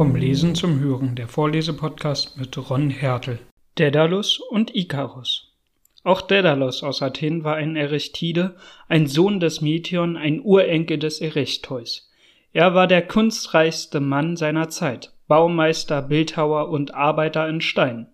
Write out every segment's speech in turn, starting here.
Vom Lesen zum Hören, der Vorlesepodcast mit Ron Hertel. Daedalus und Ikarus. Auch Daedalus aus Athen war ein Erechtide, ein Sohn des Meteon, ein Urenkel des Erechtheus. Er war der kunstreichste Mann seiner Zeit, Baumeister, Bildhauer und Arbeiter in Stein.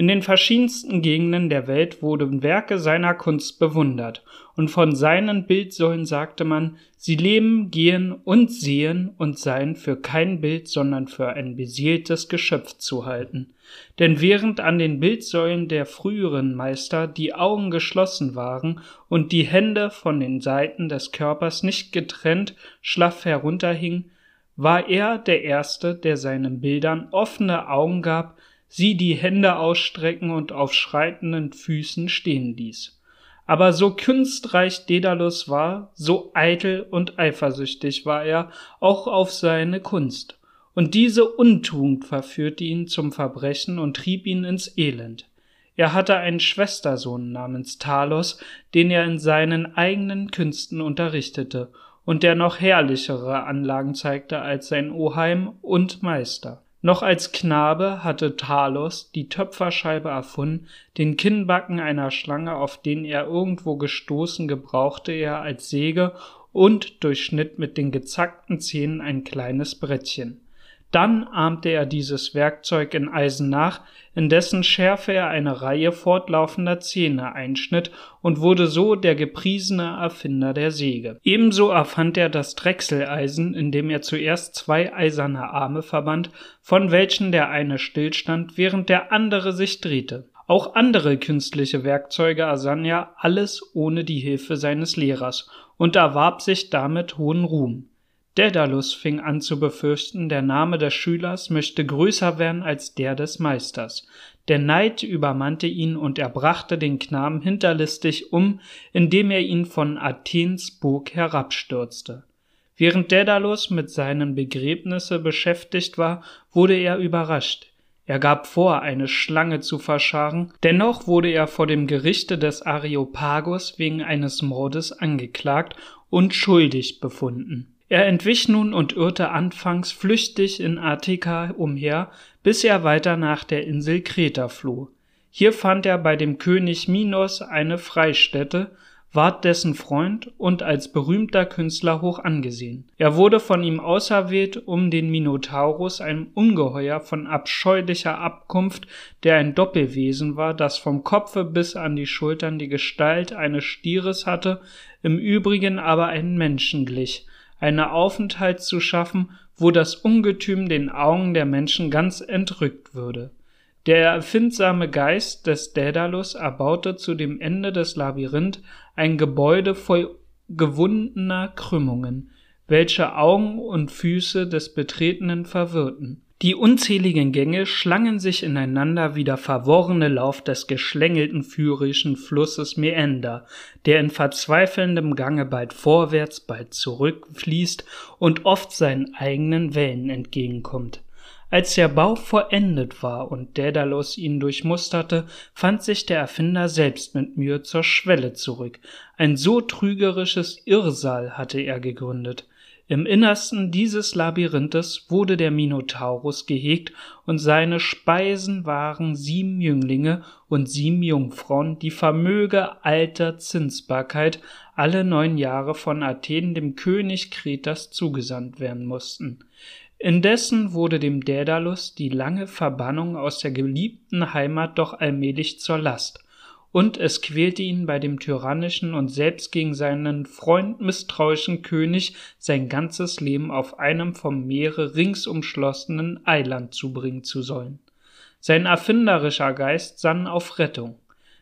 In den verschiedensten Gegenden der Welt wurden Werke seiner Kunst bewundert, und von seinen Bildsäulen sagte man, sie leben, gehen und sehen und seien für kein Bild, sondern für ein beseeltes Geschöpf zu halten. Denn während an den Bildsäulen der früheren Meister die Augen geschlossen waren und die Hände von den Seiten des Körpers nicht getrennt schlaff herunterhingen, war er der Erste, der seinen Bildern offene Augen gab, sie die Hände ausstrecken und auf schreitenden Füßen stehen ließ. Aber so kunstreich Daedalus war, so eitel und eifersüchtig war er auch auf seine Kunst. Und diese Untugend verführte ihn zum Verbrechen und trieb ihn ins Elend. Er hatte einen Schwestersohn namens Talos, den er in seinen eigenen Künsten unterrichtete und der noch herrlichere Anlagen zeigte als sein Oheim und Meister. Noch als Knabe hatte Talos die Töpferscheibe erfunden, den Kinnbacken einer Schlange, auf den er irgendwo gestoßen, gebrauchte er als Säge und durchschnitt mit den gezackten Zähnen ein kleines Brettchen. Dann ahmte er dieses Werkzeug in Eisen nach, in dessen Schärfe er eine Reihe fortlaufender Zähne einschnitt und wurde so der gepriesene Erfinder der Säge. Ebenso erfand er das Drechseleisen, indem er zuerst zwei eiserne Arme verband, von welchen der eine stillstand, während der andere sich drehte. Auch andere künstliche Werkzeuge ersann er alles ohne die Hilfe seines Lehrers und erwarb sich damit hohen Ruhm. Daedalus fing an zu befürchten, der Name des Schülers möchte größer werden als der des Meisters. Der Neid übermannte ihn und er brachte den Knaben hinterlistig um, indem er ihn von Athens Burg herabstürzte. Während Daedalus mit seinen Begräbnisse beschäftigt war, wurde er überrascht. Er gab vor, eine Schlange zu verscharen, dennoch wurde er vor dem Gerichte des Areopagus wegen eines Mordes angeklagt und schuldig befunden. Er entwich nun und irrte anfangs flüchtig in Attika umher, bis er weiter nach der Insel Kreta floh. Hier fand er bei dem König Minos eine Freistätte, ward dessen Freund und als berühmter Künstler hoch angesehen. Er wurde von ihm auserwählt, um den Minotaurus, ein Ungeheuer von abscheulicher Abkunft, der ein Doppelwesen war, das vom Kopfe bis an die Schultern die Gestalt eines Stieres hatte, im Übrigen aber einen Menschen glich, eine Aufenthalt zu schaffen, wo das Ungetüm den Augen der Menschen ganz entrückt würde. Der erfindsame Geist des Daedalus erbaute zu dem Ende des Labyrinth ein Gebäude voll gewundener Krümmungen, welche Augen und Füße des Betretenen verwirrten. Die unzähligen Gänge schlangen sich ineinander wie der verworrene Lauf des geschlängelten fürischen Flusses Meander, der in verzweifelndem Gange bald vorwärts, bald zurückfließt und oft seinen eigenen Wellen entgegenkommt. Als der Bau vollendet war und Daedalus ihn durchmusterte, fand sich der Erfinder selbst mit Mühe zur Schwelle zurück. Ein so trügerisches Irrsal hatte er gegründet. Im Innersten dieses Labyrinthes wurde der Minotaurus gehegt, und seine Speisen waren sieben Jünglinge und sieben Jungfrauen, die Vermöge alter Zinsbarkeit alle neun Jahre von Athen dem König Kretas zugesandt werden mussten. Indessen wurde dem Daedalus die lange Verbannung aus der geliebten Heimat doch allmählich zur Last, und es quälte ihn bei dem tyrannischen und selbst gegen seinen Freund misstrauischen König sein ganzes Leben auf einem vom Meere rings umschlossenen Eiland zubringen zu sollen. Sein erfinderischer Geist sann auf Rettung.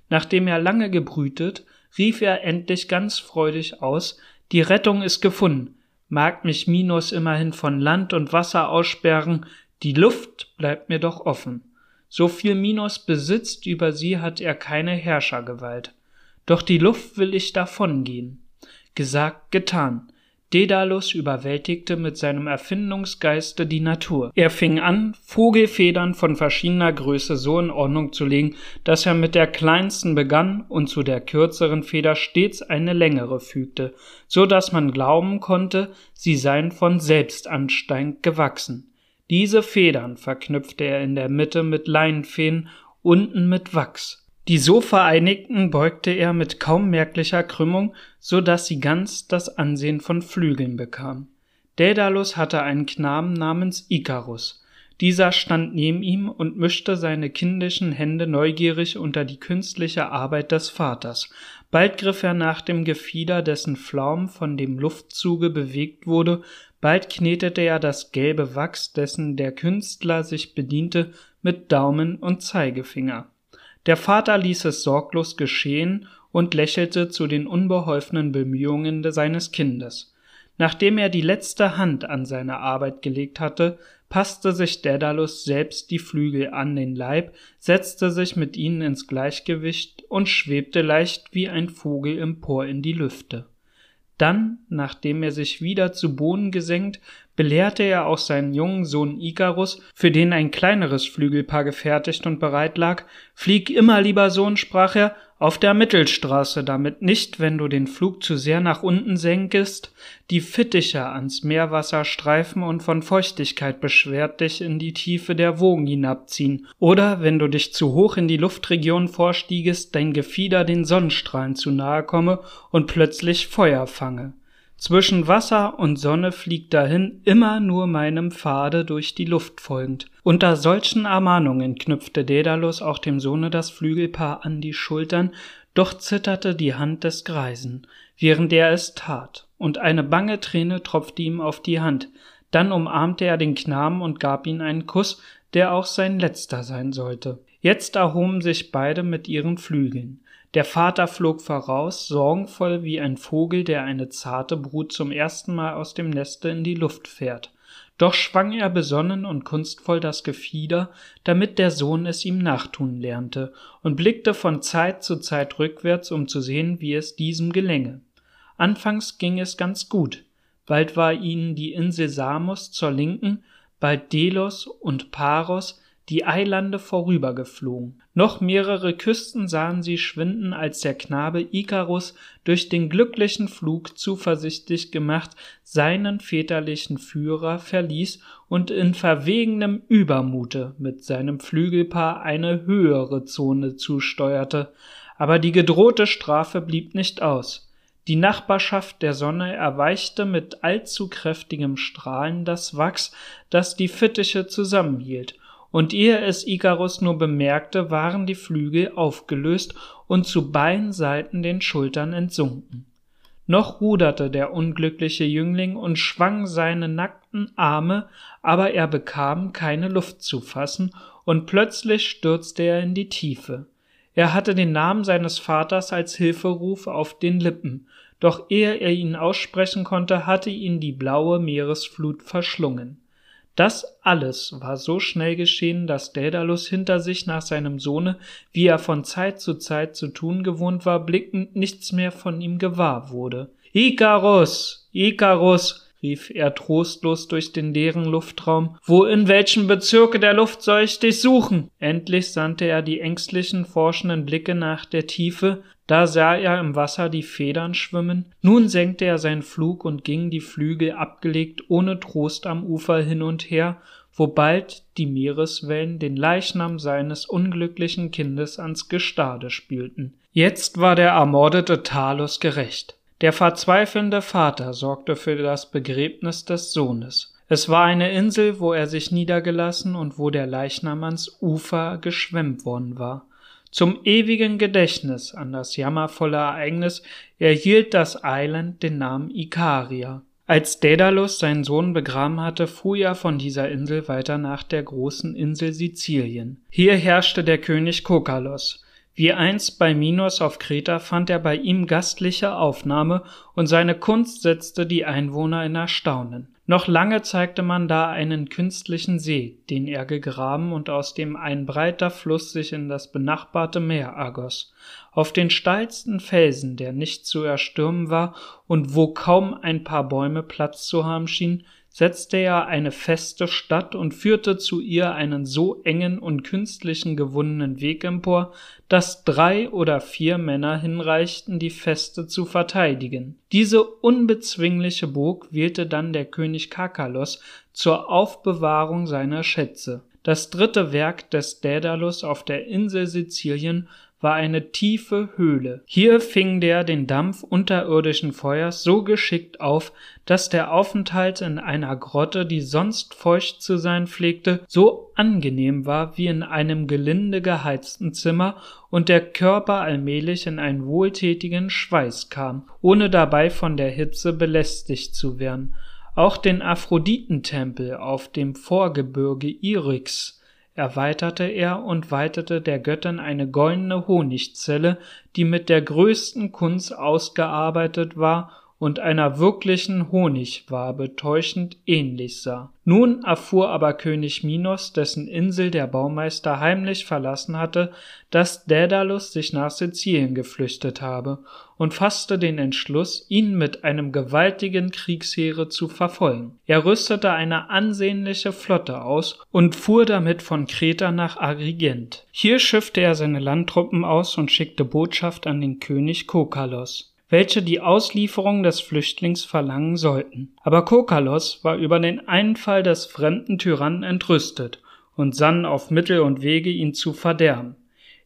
Nachdem er lange gebrütet, rief er endlich ganz freudig aus, die Rettung ist gefunden, mag mich Minos immerhin von Land und Wasser aussperren, die Luft bleibt mir doch offen. So viel Minos besitzt, über sie hat er keine Herrschergewalt. Doch die Luft will ich davongehen. Gesagt, getan. Daedalus überwältigte mit seinem Erfindungsgeiste die Natur. Er fing an, Vogelfedern von verschiedener Größe so in Ordnung zu legen, dass er mit der kleinsten begann und zu der kürzeren Feder stets eine längere fügte, so dass man glauben konnte, sie seien von selbst ansteigend gewachsen. Diese Federn verknüpfte er in der Mitte mit Leinenfäden, unten mit Wachs. Die so vereinigten beugte er mit kaum merklicher Krümmung, so dass sie ganz das Ansehen von Flügeln bekamen. Daedalus hatte einen Knaben namens Ikarus. Dieser stand neben ihm und mischte seine kindischen Hände neugierig unter die künstliche Arbeit des Vaters. Bald griff er nach dem Gefieder, dessen Flaum von dem Luftzuge bewegt wurde, bald knetete er das gelbe Wachs, dessen der Künstler sich bediente, mit Daumen und Zeigefinger. Der Vater ließ es sorglos geschehen und lächelte zu den unbeholfenen Bemühungen seines Kindes. Nachdem er die letzte Hand an seine Arbeit gelegt hatte, passte sich Daedalus selbst die Flügel an den Leib, setzte sich mit ihnen ins Gleichgewicht und schwebte leicht wie ein Vogel empor in die Lüfte. Dann, nachdem er sich wieder zu Boden gesenkt, belehrte er auch seinen jungen Sohn Ikarus, für den ein kleineres Flügelpaar gefertigt und bereit lag, Flieg immer, lieber Sohn, sprach er, auf der Mittelstraße, damit nicht, wenn du den Flug zu sehr nach unten senkest, die Fittiche ans Meerwasser streifen und von Feuchtigkeit beschwert dich in die Tiefe der Wogen hinabziehen, oder wenn du dich zu hoch in die Luftregion vorstiegest, dein Gefieder den Sonnenstrahlen zu nahe komme und plötzlich Feuer fange. Zwischen Wasser und Sonne fliegt dahin immer nur meinem Pfade durch die Luft folgend. Unter solchen Ermahnungen knüpfte Daedalus auch dem Sohne das Flügelpaar an die Schultern, doch zitterte die Hand des Greisen, während er es tat, und eine bange Träne tropfte ihm auf die Hand. Dann umarmte er den Knaben und gab ihm einen Kuss, der auch sein letzter sein sollte. Jetzt erhoben sich beide mit ihren Flügeln. Der Vater flog voraus, sorgenvoll wie ein Vogel, der eine zarte Brut zum ersten Mal aus dem Neste in die Luft fährt. Doch schwang er besonnen und kunstvoll das Gefieder, damit der Sohn es ihm nachtun lernte, und blickte von Zeit zu Zeit rückwärts, um zu sehen, wie es diesem gelänge. Anfangs ging es ganz gut. Bald war ihnen die Insel Samos zur Linken, bald Delos und Paros, die Eilande vorübergeflogen. Noch mehrere Küsten sahen sie schwinden, als der Knabe Ikarus durch den glücklichen Flug zuversichtlich gemacht seinen väterlichen Führer verließ und in verwegenem Übermute mit seinem Flügelpaar eine höhere Zone zusteuerte. Aber die gedrohte Strafe blieb nicht aus. Die Nachbarschaft der Sonne erweichte mit allzu kräftigem Strahlen das Wachs, das die Fittiche zusammenhielt, und ehe es Ikarus nur bemerkte, waren die Flügel aufgelöst und zu beiden Seiten den Schultern entsunken. Noch ruderte der unglückliche Jüngling und schwang seine nackten Arme, aber er bekam keine Luft zu fassen, und plötzlich stürzte er in die Tiefe. Er hatte den Namen seines Vaters als Hilferuf auf den Lippen, doch ehe er ihn aussprechen konnte, hatte ihn die blaue Meeresflut verschlungen. Das alles war so schnell geschehen, dass Daedalus hinter sich nach seinem Sohne, wie er von Zeit zu Zeit zu tun gewohnt war, blickend nichts mehr von ihm gewahr wurde. Ikarus! Ikarus! rief er trostlos durch den leeren Luftraum. Wo in welchem Bezirke der Luft soll ich dich suchen? Endlich sandte er die ängstlichen, forschenden Blicke nach der Tiefe, da sah er im Wasser die Federn schwimmen. Nun senkte er seinen Flug und ging die Flügel abgelegt ohne Trost am Ufer hin und her, wo bald die Meereswellen den Leichnam seines unglücklichen Kindes ans Gestade spülten. Jetzt war der ermordete Talus gerecht. Der verzweifelnde Vater sorgte für das Begräbnis des Sohnes. Es war eine Insel, wo er sich niedergelassen und wo der Leichnam ans Ufer geschwemmt worden war. Zum ewigen Gedächtnis an das jammervolle Ereignis erhielt das Eiland den Namen Ikaria. Als Daedalus seinen Sohn begraben hatte, fuhr er von dieser Insel weiter nach der großen Insel Sizilien. Hier herrschte der König Kokalos. Wie einst bei Minos auf Kreta fand er bei ihm gastliche Aufnahme und seine Kunst setzte die Einwohner in Erstaunen. Noch lange zeigte man da einen künstlichen See, den er gegraben und aus dem ein breiter Fluss sich in das benachbarte Meer ergoss. Auf den steilsten Felsen, der nicht zu erstürmen war und wo kaum ein paar Bäume Platz zu haben schien, setzte er eine feste Stadt und führte zu ihr einen so engen und künstlichen gewundenen Weg empor, dass drei oder vier Männer hinreichten, die Feste zu verteidigen. Diese unbezwingliche Burg wählte dann der König Kakalos zur Aufbewahrung seiner Schätze. Das dritte Werk des Daedalus auf der Insel Sizilien war eine tiefe Höhle. Hier fing der den Dampf unterirdischen Feuers so geschickt auf, dass der Aufenthalt in einer Grotte, die sonst feucht zu sein pflegte, so angenehm war wie in einem gelinde geheizten Zimmer und der Körper allmählich in einen wohltätigen Schweiß kam, ohne dabei von der Hitze belästigt zu werden. Auch den Aphroditentempel auf dem Vorgebirge Irix erweiterte er und weitete der Göttin eine goldene Honigzelle, die mit der größten Kunst ausgearbeitet war und einer wirklichen Honigwabe täuschend ähnlich sah. Nun erfuhr aber König Minos, dessen Insel der Baumeister heimlich verlassen hatte, dass Daedalus sich nach Sizilien geflüchtet habe und fasste den Entschluss, ihn mit einem gewaltigen Kriegsheere zu verfolgen. Er rüstete eine ansehnliche Flotte aus und fuhr damit von Kreta nach Agrigent. Hier schiffte er seine Landtruppen aus und schickte Botschaft an den König Kokalos welche die Auslieferung des Flüchtlings verlangen sollten. Aber Kokalos war über den Einfall des fremden Tyrannen entrüstet und sann auf Mittel und Wege, ihn zu verderben.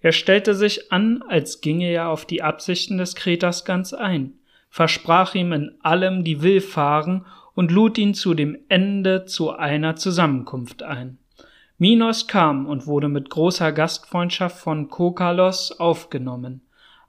Er stellte sich an, als ginge er auf die Absichten des Kreters ganz ein, versprach ihm in allem die Willfahren und lud ihn zu dem Ende zu einer Zusammenkunft ein. Minos kam und wurde mit großer Gastfreundschaft von Kokalos aufgenommen.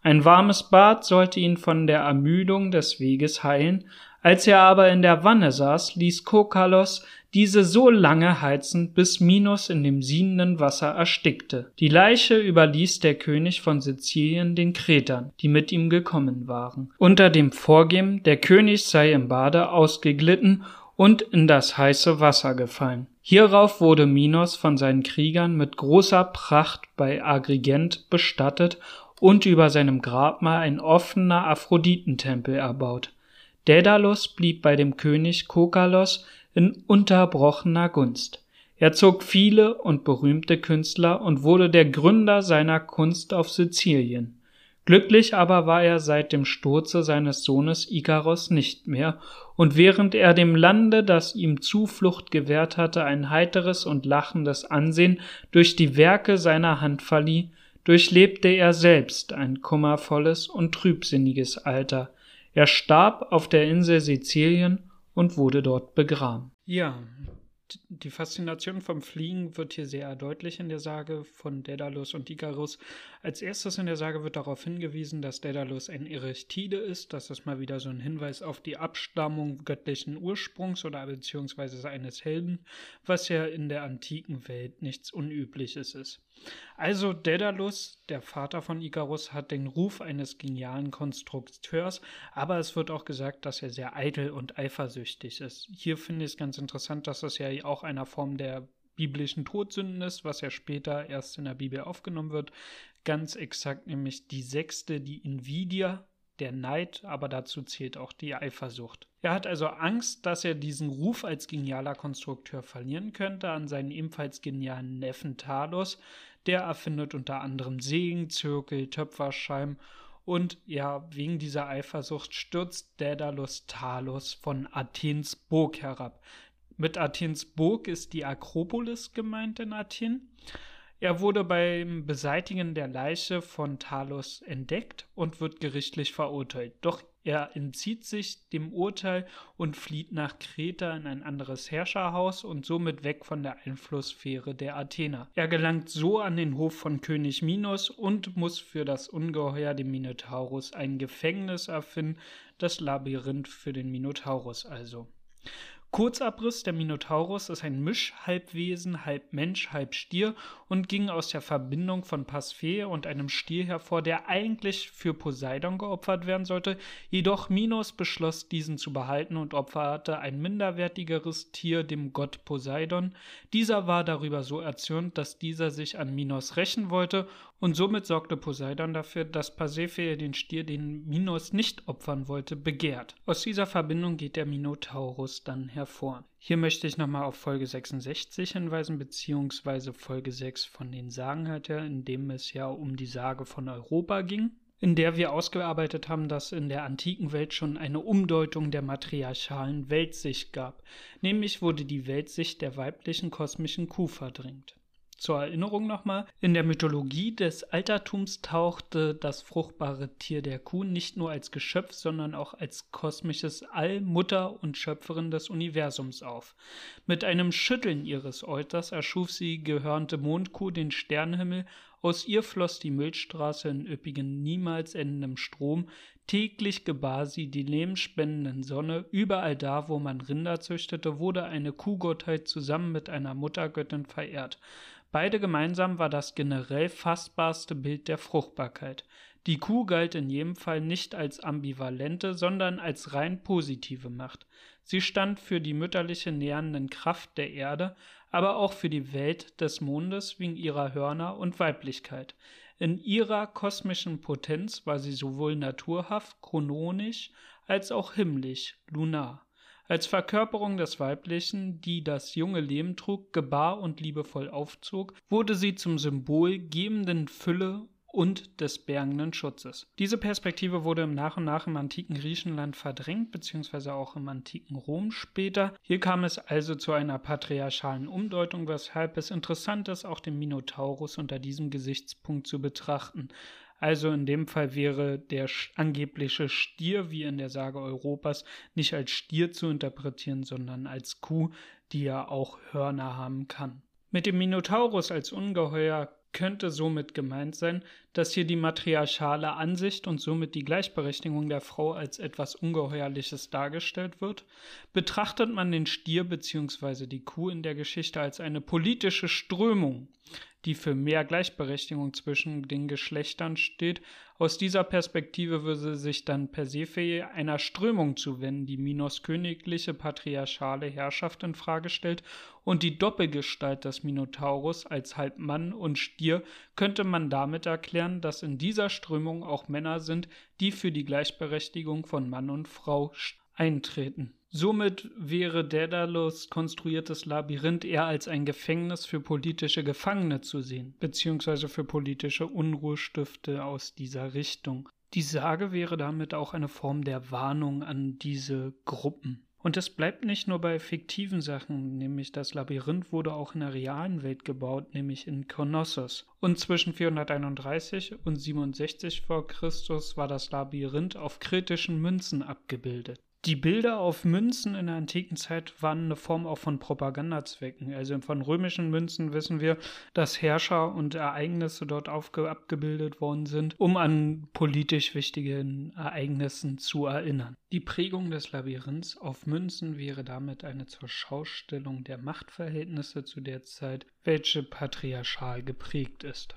Ein warmes Bad sollte ihn von der Ermüdung des Weges heilen, als er aber in der Wanne saß, ließ Kokalos diese so lange heizen, bis Minos in dem siedenden Wasser erstickte. Die Leiche überließ der König von Sizilien den Kretern, die mit ihm gekommen waren, unter dem Vorgeben, der König sei im Bade ausgeglitten und in das heiße Wasser gefallen. Hierauf wurde Minos von seinen Kriegern mit großer Pracht bei Agrigent bestattet und über seinem Grabmal ein offener Aphroditentempel erbaut. Daedalus blieb bei dem König Kokalos in unterbrochener Gunst. Er zog viele und berühmte Künstler und wurde der Gründer seiner Kunst auf Sizilien. Glücklich aber war er seit dem Sturze seines Sohnes Ikaros nicht mehr, und während er dem Lande, das ihm Zuflucht gewährt hatte, ein heiteres und lachendes Ansehen durch die Werke seiner Hand verlieh, durchlebte er selbst ein kummervolles und trübsinniges Alter. Er starb auf der Insel Sizilien und wurde dort begraben. Ja, die Faszination vom Fliegen wird hier sehr deutlich in der Sage von Daedalus und Icarus. Als erstes in der Sage wird darauf hingewiesen, dass Daedalus ein Erechtide ist. Das ist mal wieder so ein Hinweis auf die Abstammung göttlichen Ursprungs oder beziehungsweise seines Helden, was ja in der antiken Welt nichts Unübliches ist. Also Daedalus, der Vater von Icarus, hat den Ruf eines genialen Konstrukteurs, aber es wird auch gesagt, dass er sehr eitel und eifersüchtig ist. Hier finde ich es ganz interessant, dass das ja auch einer Form der biblischen Todsünden ist, was ja später erst in der Bibel aufgenommen wird. Ganz exakt nämlich die sechste, die Invidia, der Neid, aber dazu zählt auch die Eifersucht. Er hat also Angst, dass er diesen Ruf als genialer Konstrukteur verlieren könnte an seinen ebenfalls genialen Neffen Talos. Der erfindet unter anderem Sägen, Zirkel, Töpferscheiben und ja, wegen dieser Eifersucht stürzt Daedalus Talos von Athens Burg herab. Mit Athens Burg ist die Akropolis gemeint in Athen. Er wurde beim Beseitigen der Leiche von Talos entdeckt und wird gerichtlich verurteilt. Doch er entzieht sich dem Urteil und flieht nach Kreta in ein anderes Herrscherhaus und somit weg von der Einflusssphäre der Athener. Er gelangt so an den Hof von König Minos und muss für das Ungeheuer dem Minotaurus ein Gefängnis erfinden, das Labyrinth für den Minotaurus also. Kurzabriss, der Minotaurus ist ein Mischhalbwesen, halb Mensch, halb Stier und ging aus der Verbindung von Pasphäe und einem Stier hervor, der eigentlich für Poseidon geopfert werden sollte, jedoch Minos beschloss, diesen zu behalten und opferte ein minderwertigeres Tier dem Gott Poseidon. Dieser war darüber so erzürnt, dass dieser sich an Minos rächen wollte Und somit sorgte Poseidon dafür, dass Pasiphae den Stier, den Minos nicht opfern wollte, begehrt. Aus dieser Verbindung geht der Minotaurus dann hervor. Hier möchte ich nochmal auf Folge 66 hinweisen, beziehungsweise Folge 6 von den Sagen halt her, in dem es ja um die Sage von Europa ging in der wir ausgearbeitet haben, dass in der antiken Welt schon eine Umdeutung der matriarchalen Weltsicht gab. Nämlich wurde die Weltsicht der weiblichen kosmischen Kuh verdrängt. Zur Erinnerung nochmal, in der Mythologie des Altertums tauchte das fruchtbare Tier der Kuh nicht nur als Geschöpf, sondern auch als kosmisches All, Mutter und Schöpferin des Universums auf. Mit einem Schütteln ihres Euters erschuf sie gehörnte Mondkuh den Sternenhimmel aus ihr floss die Milchstraße in üppigen, niemals endendem Strom, täglich gebar sie die lebensspendenden Sonne, überall da, wo man Rinder züchtete, wurde eine Kuhgottheit zusammen mit einer Muttergöttin verehrt. Beide gemeinsam war das generell fassbarste Bild der Fruchtbarkeit. Die Kuh galt in jedem Fall nicht als ambivalente, sondern als rein positive Macht. Sie stand für die mütterliche nährenden Kraft der Erde, aber auch für die Welt des Mondes wegen ihrer Hörner und Weiblichkeit. In ihrer kosmischen Potenz war sie sowohl naturhaft, chrononisch, als auch himmlisch, lunar. Als Verkörperung des Weiblichen, die das junge Leben trug, gebar und liebevoll aufzog, wurde sie zum Symbol gebenden Fülle und des bergenden Schutzes. Diese Perspektive wurde im nach und nach im antiken Griechenland verdrängt, beziehungsweise auch im antiken Rom später. Hier kam es also zu einer patriarchalen Umdeutung, weshalb es interessant ist, auch den Minotaurus unter diesem Gesichtspunkt zu betrachten. Also in dem Fall wäre der angebliche Stier, wie in der Sage Europas, nicht als Stier zu interpretieren, sondern als Kuh, die ja auch Hörner haben kann. Mit dem Minotaurus als Ungeheuer könnte somit gemeint sein, dass hier die matriarchale Ansicht und somit die Gleichberechtigung der Frau als etwas Ungeheuerliches dargestellt wird, betrachtet man den Stier bzw. die Kuh in der Geschichte als eine politische Strömung, die für mehr Gleichberechtigung zwischen den Geschlechtern steht. Aus dieser Perspektive würde sich dann Persephone einer Strömung zuwenden, die Minos königliche patriarchale Herrschaft in Frage stellt und die Doppelgestalt des Minotaurus als halb Mann und Stier könnte man damit erklären, dass in dieser Strömung auch Männer sind, die für die Gleichberechtigung von Mann und Frau eintreten. Somit wäre Daedalus konstruiertes Labyrinth eher als ein Gefängnis für politische Gefangene zu sehen, beziehungsweise für politische Unruhestifte aus dieser Richtung. Die Sage wäre damit auch eine Form der Warnung an diese Gruppen. Und es bleibt nicht nur bei fiktiven Sachen, nämlich das Labyrinth wurde auch in der realen Welt gebaut, nämlich in Knossos. Und zwischen 431 und 67 vor Christus war das Labyrinth auf kritischen Münzen abgebildet. Die Bilder auf Münzen in der antiken Zeit waren eine Form auch von Propagandazwecken. Also von römischen Münzen wissen wir, dass Herrscher und Ereignisse dort abgebildet worden sind, um an politisch wichtigen Ereignissen zu erinnern. Die Prägung des Labyrinths auf Münzen wäre damit eine Zurschaustellung der Machtverhältnisse zu der Zeit, welche patriarchal geprägt ist.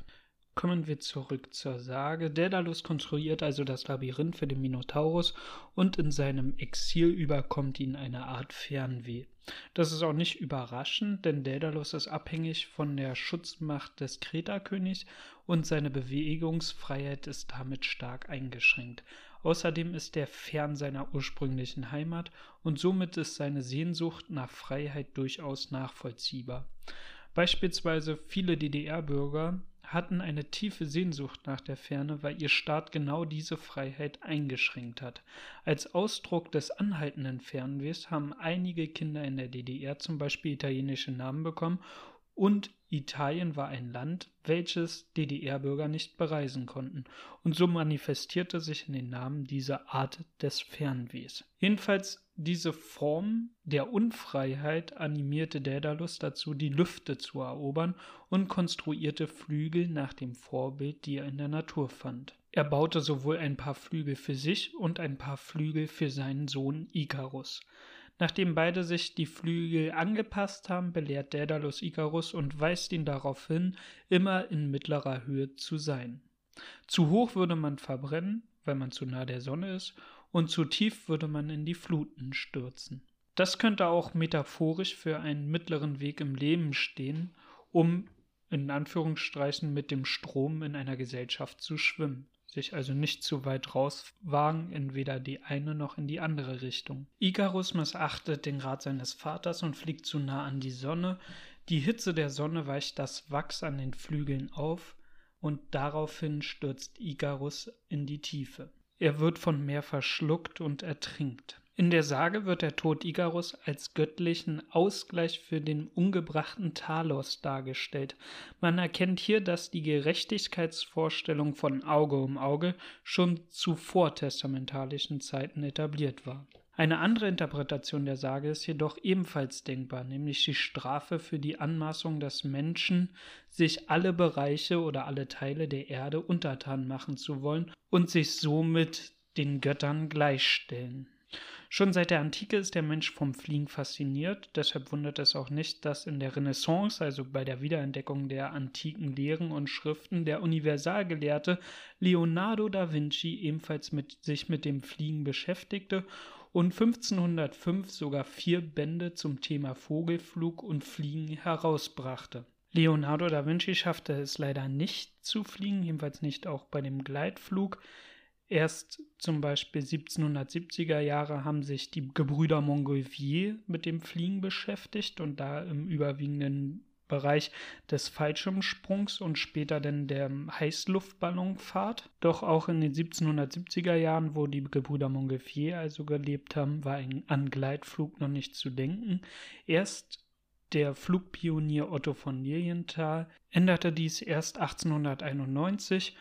Kommen wir zurück zur Sage. Daedalus konstruiert also das Labyrinth für den Minotaurus und in seinem Exil überkommt ihn eine Art Fernweh. Das ist auch nicht überraschend, denn Daedalus ist abhängig von der Schutzmacht des Kreterkönigs und seine Bewegungsfreiheit ist damit stark eingeschränkt. Außerdem ist er fern seiner ursprünglichen Heimat und somit ist seine Sehnsucht nach Freiheit durchaus nachvollziehbar. Beispielsweise viele DDR-Bürger hatten eine tiefe Sehnsucht nach der Ferne, weil ihr Staat genau diese Freiheit eingeschränkt hat. Als Ausdruck des anhaltenden Fernwehs haben einige Kinder in der DDR zum Beispiel italienische Namen bekommen und Italien war ein Land, welches DDR-Bürger nicht bereisen konnten, und so manifestierte sich in den Namen diese Art des Fernwehs. Jedenfalls diese Form der Unfreiheit animierte Daedalus dazu, die Lüfte zu erobern und konstruierte Flügel nach dem Vorbild, die er in der Natur fand. Er baute sowohl ein paar Flügel für sich und ein paar Flügel für seinen Sohn Ikarus. Nachdem beide sich die Flügel angepasst haben, belehrt Daedalus Icarus und weist ihn darauf hin, immer in mittlerer Höhe zu sein. Zu hoch würde man verbrennen, weil man zu nah der Sonne ist, und zu tief würde man in die Fluten stürzen. Das könnte auch metaphorisch für einen mittleren Weg im Leben stehen, um in Anführungsstreichen mit dem Strom in einer Gesellschaft zu schwimmen sich also nicht zu weit rauswagen in weder die eine noch in die andere Richtung. Icarus missachtet den Rat seines Vaters und fliegt zu nah an die Sonne. Die Hitze der Sonne weicht das Wachs an den Flügeln auf und daraufhin stürzt Icarus in die Tiefe. Er wird von Meer verschluckt und ertrinkt. In der Sage wird der Tod Igarus als göttlichen Ausgleich für den umgebrachten Talos dargestellt. Man erkennt hier, dass die Gerechtigkeitsvorstellung von Auge um Auge schon zu vortestamentalischen Zeiten etabliert war. Eine andere Interpretation der Sage ist jedoch ebenfalls denkbar, nämlich die Strafe für die Anmaßung des Menschen, sich alle Bereiche oder alle Teile der Erde untertan machen zu wollen und sich somit den Göttern gleichstellen. Schon seit der Antike ist der Mensch vom Fliegen fasziniert, deshalb wundert es auch nicht, dass in der Renaissance, also bei der Wiederentdeckung der antiken Lehren und Schriften, der Universalgelehrte Leonardo da Vinci ebenfalls mit sich mit dem Fliegen beschäftigte und 1505 sogar vier Bände zum Thema Vogelflug und Fliegen herausbrachte. Leonardo da Vinci schaffte es leider nicht zu fliegen, jedenfalls nicht auch bei dem Gleitflug. Erst zum Beispiel 1770er Jahre haben sich die Gebrüder Montgolfier mit dem Fliegen beschäftigt und da im überwiegenden Bereich des Fallschirmsprungs und später dann der Heißluftballonfahrt. Doch auch in den 1770er Jahren, wo die Gebrüder Montgolfier also gelebt haben, war an Gleitflug noch nicht zu denken. Erst der Flugpionier Otto von Lilienthal änderte dies erst 1891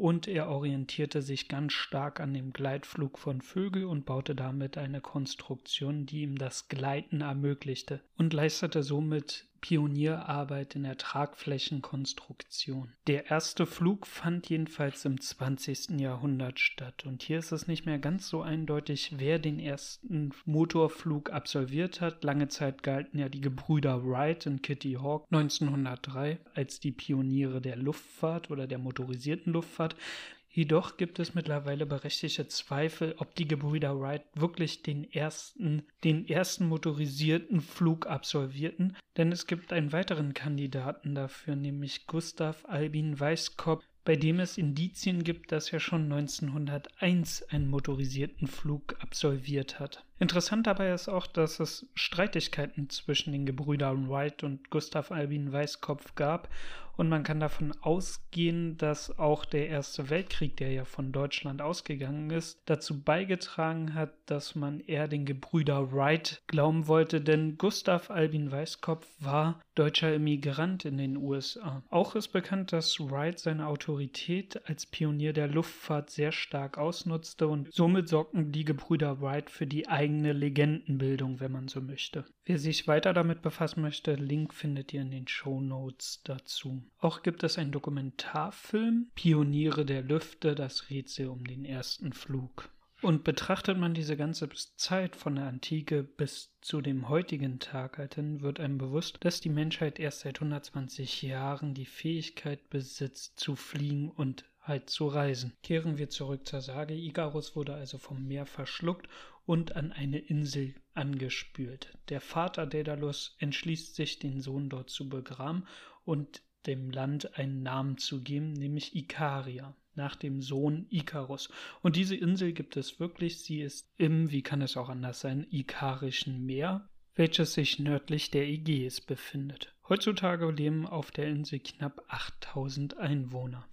und er orientierte sich ganz stark an dem Gleitflug von Vögel und baute damit eine Konstruktion, die ihm das Gleiten ermöglichte und leistete somit Pionierarbeit in der Tragflächenkonstruktion. Der erste Flug fand jedenfalls im 20. Jahrhundert statt und hier ist es nicht mehr ganz so eindeutig, wer den ersten Motorflug absolviert hat. Lange Zeit galten ja die Gebrüder Wright und Kitty Hawk 1903 als die Pioniere der Luftfahrt oder der motorisierten Luftfahrt. Jedoch gibt es mittlerweile berechtigte Zweifel, ob die Gebrüder Wright wirklich den ersten, den ersten motorisierten Flug absolvierten, denn es gibt einen weiteren Kandidaten dafür, nämlich Gustav Albin Weißkopf, bei dem es Indizien gibt, dass er schon 1901 einen motorisierten Flug absolviert hat. Interessant dabei ist auch, dass es Streitigkeiten zwischen den Gebrüdern White und Gustav Albin Weißkopf gab und man kann davon ausgehen, dass auch der Erste Weltkrieg, der ja von Deutschland ausgegangen ist, dazu beigetragen hat, dass man eher den Gebrüder Wright glauben wollte, denn Gustav Albin Weißkopf war deutscher Immigrant in den USA. Auch ist bekannt, dass Wright seine Autorität als Pionier der Luftfahrt sehr stark ausnutzte und somit sorgten die Gebrüder Wright für die eigene Legendenbildung, wenn man so möchte. Wer sich weiter damit befassen möchte, Link findet ihr in den Show Notes dazu. Auch gibt es einen Dokumentarfilm, Pioniere der Lüfte, das Rätsel um den ersten Flug. Und betrachtet man diese ganze Zeit von der Antike bis zu dem heutigen Tag halten, wird einem bewusst, dass die Menschheit erst seit 120 Jahren die Fähigkeit besitzt, zu fliegen und halt zu reisen. Kehren wir zurück zur Sage. Icarus wurde also vom Meer verschluckt und an eine Insel angespült. Der Vater Daedalus entschließt sich, den Sohn dort zu begraben und dem Land einen Namen zu geben, nämlich Ikaria nach dem Sohn Ikarus. Und diese Insel gibt es wirklich. Sie ist im, wie kann es auch anders sein, Ikarischen Meer, welches sich nördlich der Ägäis befindet. Heutzutage leben auf der Insel knapp 8000 Einwohner.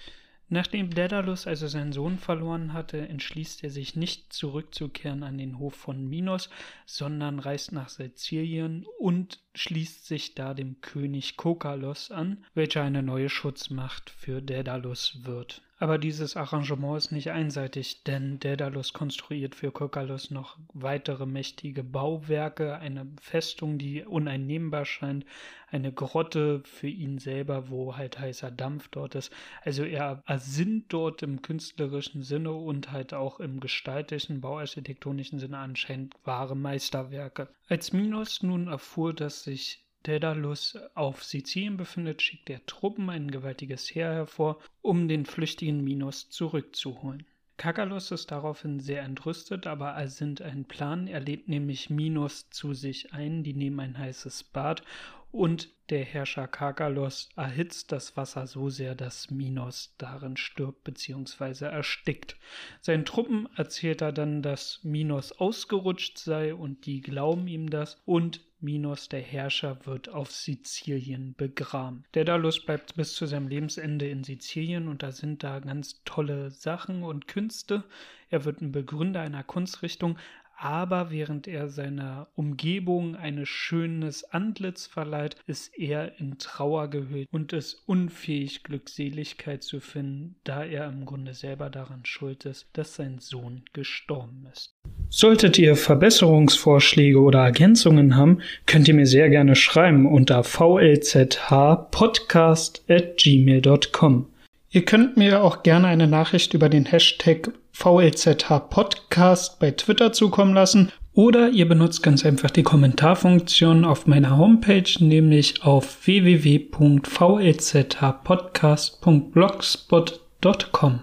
Nachdem Daedalus also seinen Sohn verloren hatte, entschließt er sich nicht zurückzukehren an den Hof von Minos, sondern reist nach Sizilien und schließt sich da dem König Kokalos an, welcher eine neue Schutzmacht für Daedalus wird. Aber dieses Arrangement ist nicht einseitig, denn Daedalus konstruiert für Kokalos noch weitere mächtige Bauwerke, eine Festung, die uneinnehmbar scheint, eine Grotte für ihn selber, wo halt heißer Dampf dort ist. Also er ersinnt dort im künstlerischen Sinne und halt auch im gestaltischen, bauarchitektonischen Sinne anscheinend wahre Meisterwerke. Als Minos nun erfuhr, dass sich Daedalus auf Sizilien befindet, schickt er Truppen, ein gewaltiges Heer hervor, um den flüchtigen Minos zurückzuholen. Kakalos ist daraufhin sehr entrüstet, aber er sind einen Plan. Er lädt nämlich Minos zu sich ein, die nehmen ein heißes Bad und der Herrscher Kakalos erhitzt das Wasser so sehr, dass Minos darin stirbt bzw. erstickt. Seinen Truppen erzählt er dann, dass Minos ausgerutscht sei und die glauben ihm das und Minos, der Herrscher, wird auf Sizilien begraben. Daedalus bleibt bis zu seinem Lebensende in Sizilien und da sind da ganz tolle Sachen und Künste. Er wird ein Begründer einer Kunstrichtung, aber während er seiner Umgebung ein schönes Antlitz verleiht, ist er in Trauer gehüllt und ist unfähig, Glückseligkeit zu finden, da er im Grunde selber daran schuld ist, dass sein Sohn gestorben ist. Solltet ihr Verbesserungsvorschläge oder Ergänzungen haben, könnt ihr mir sehr gerne schreiben unter vlzhpodcast.gmail.com. Ihr könnt mir auch gerne eine Nachricht über den Hashtag VLZH Podcast bei Twitter zukommen lassen oder ihr benutzt ganz einfach die Kommentarfunktion auf meiner Homepage, nämlich auf www.vlzhpodcast.blogspot.com.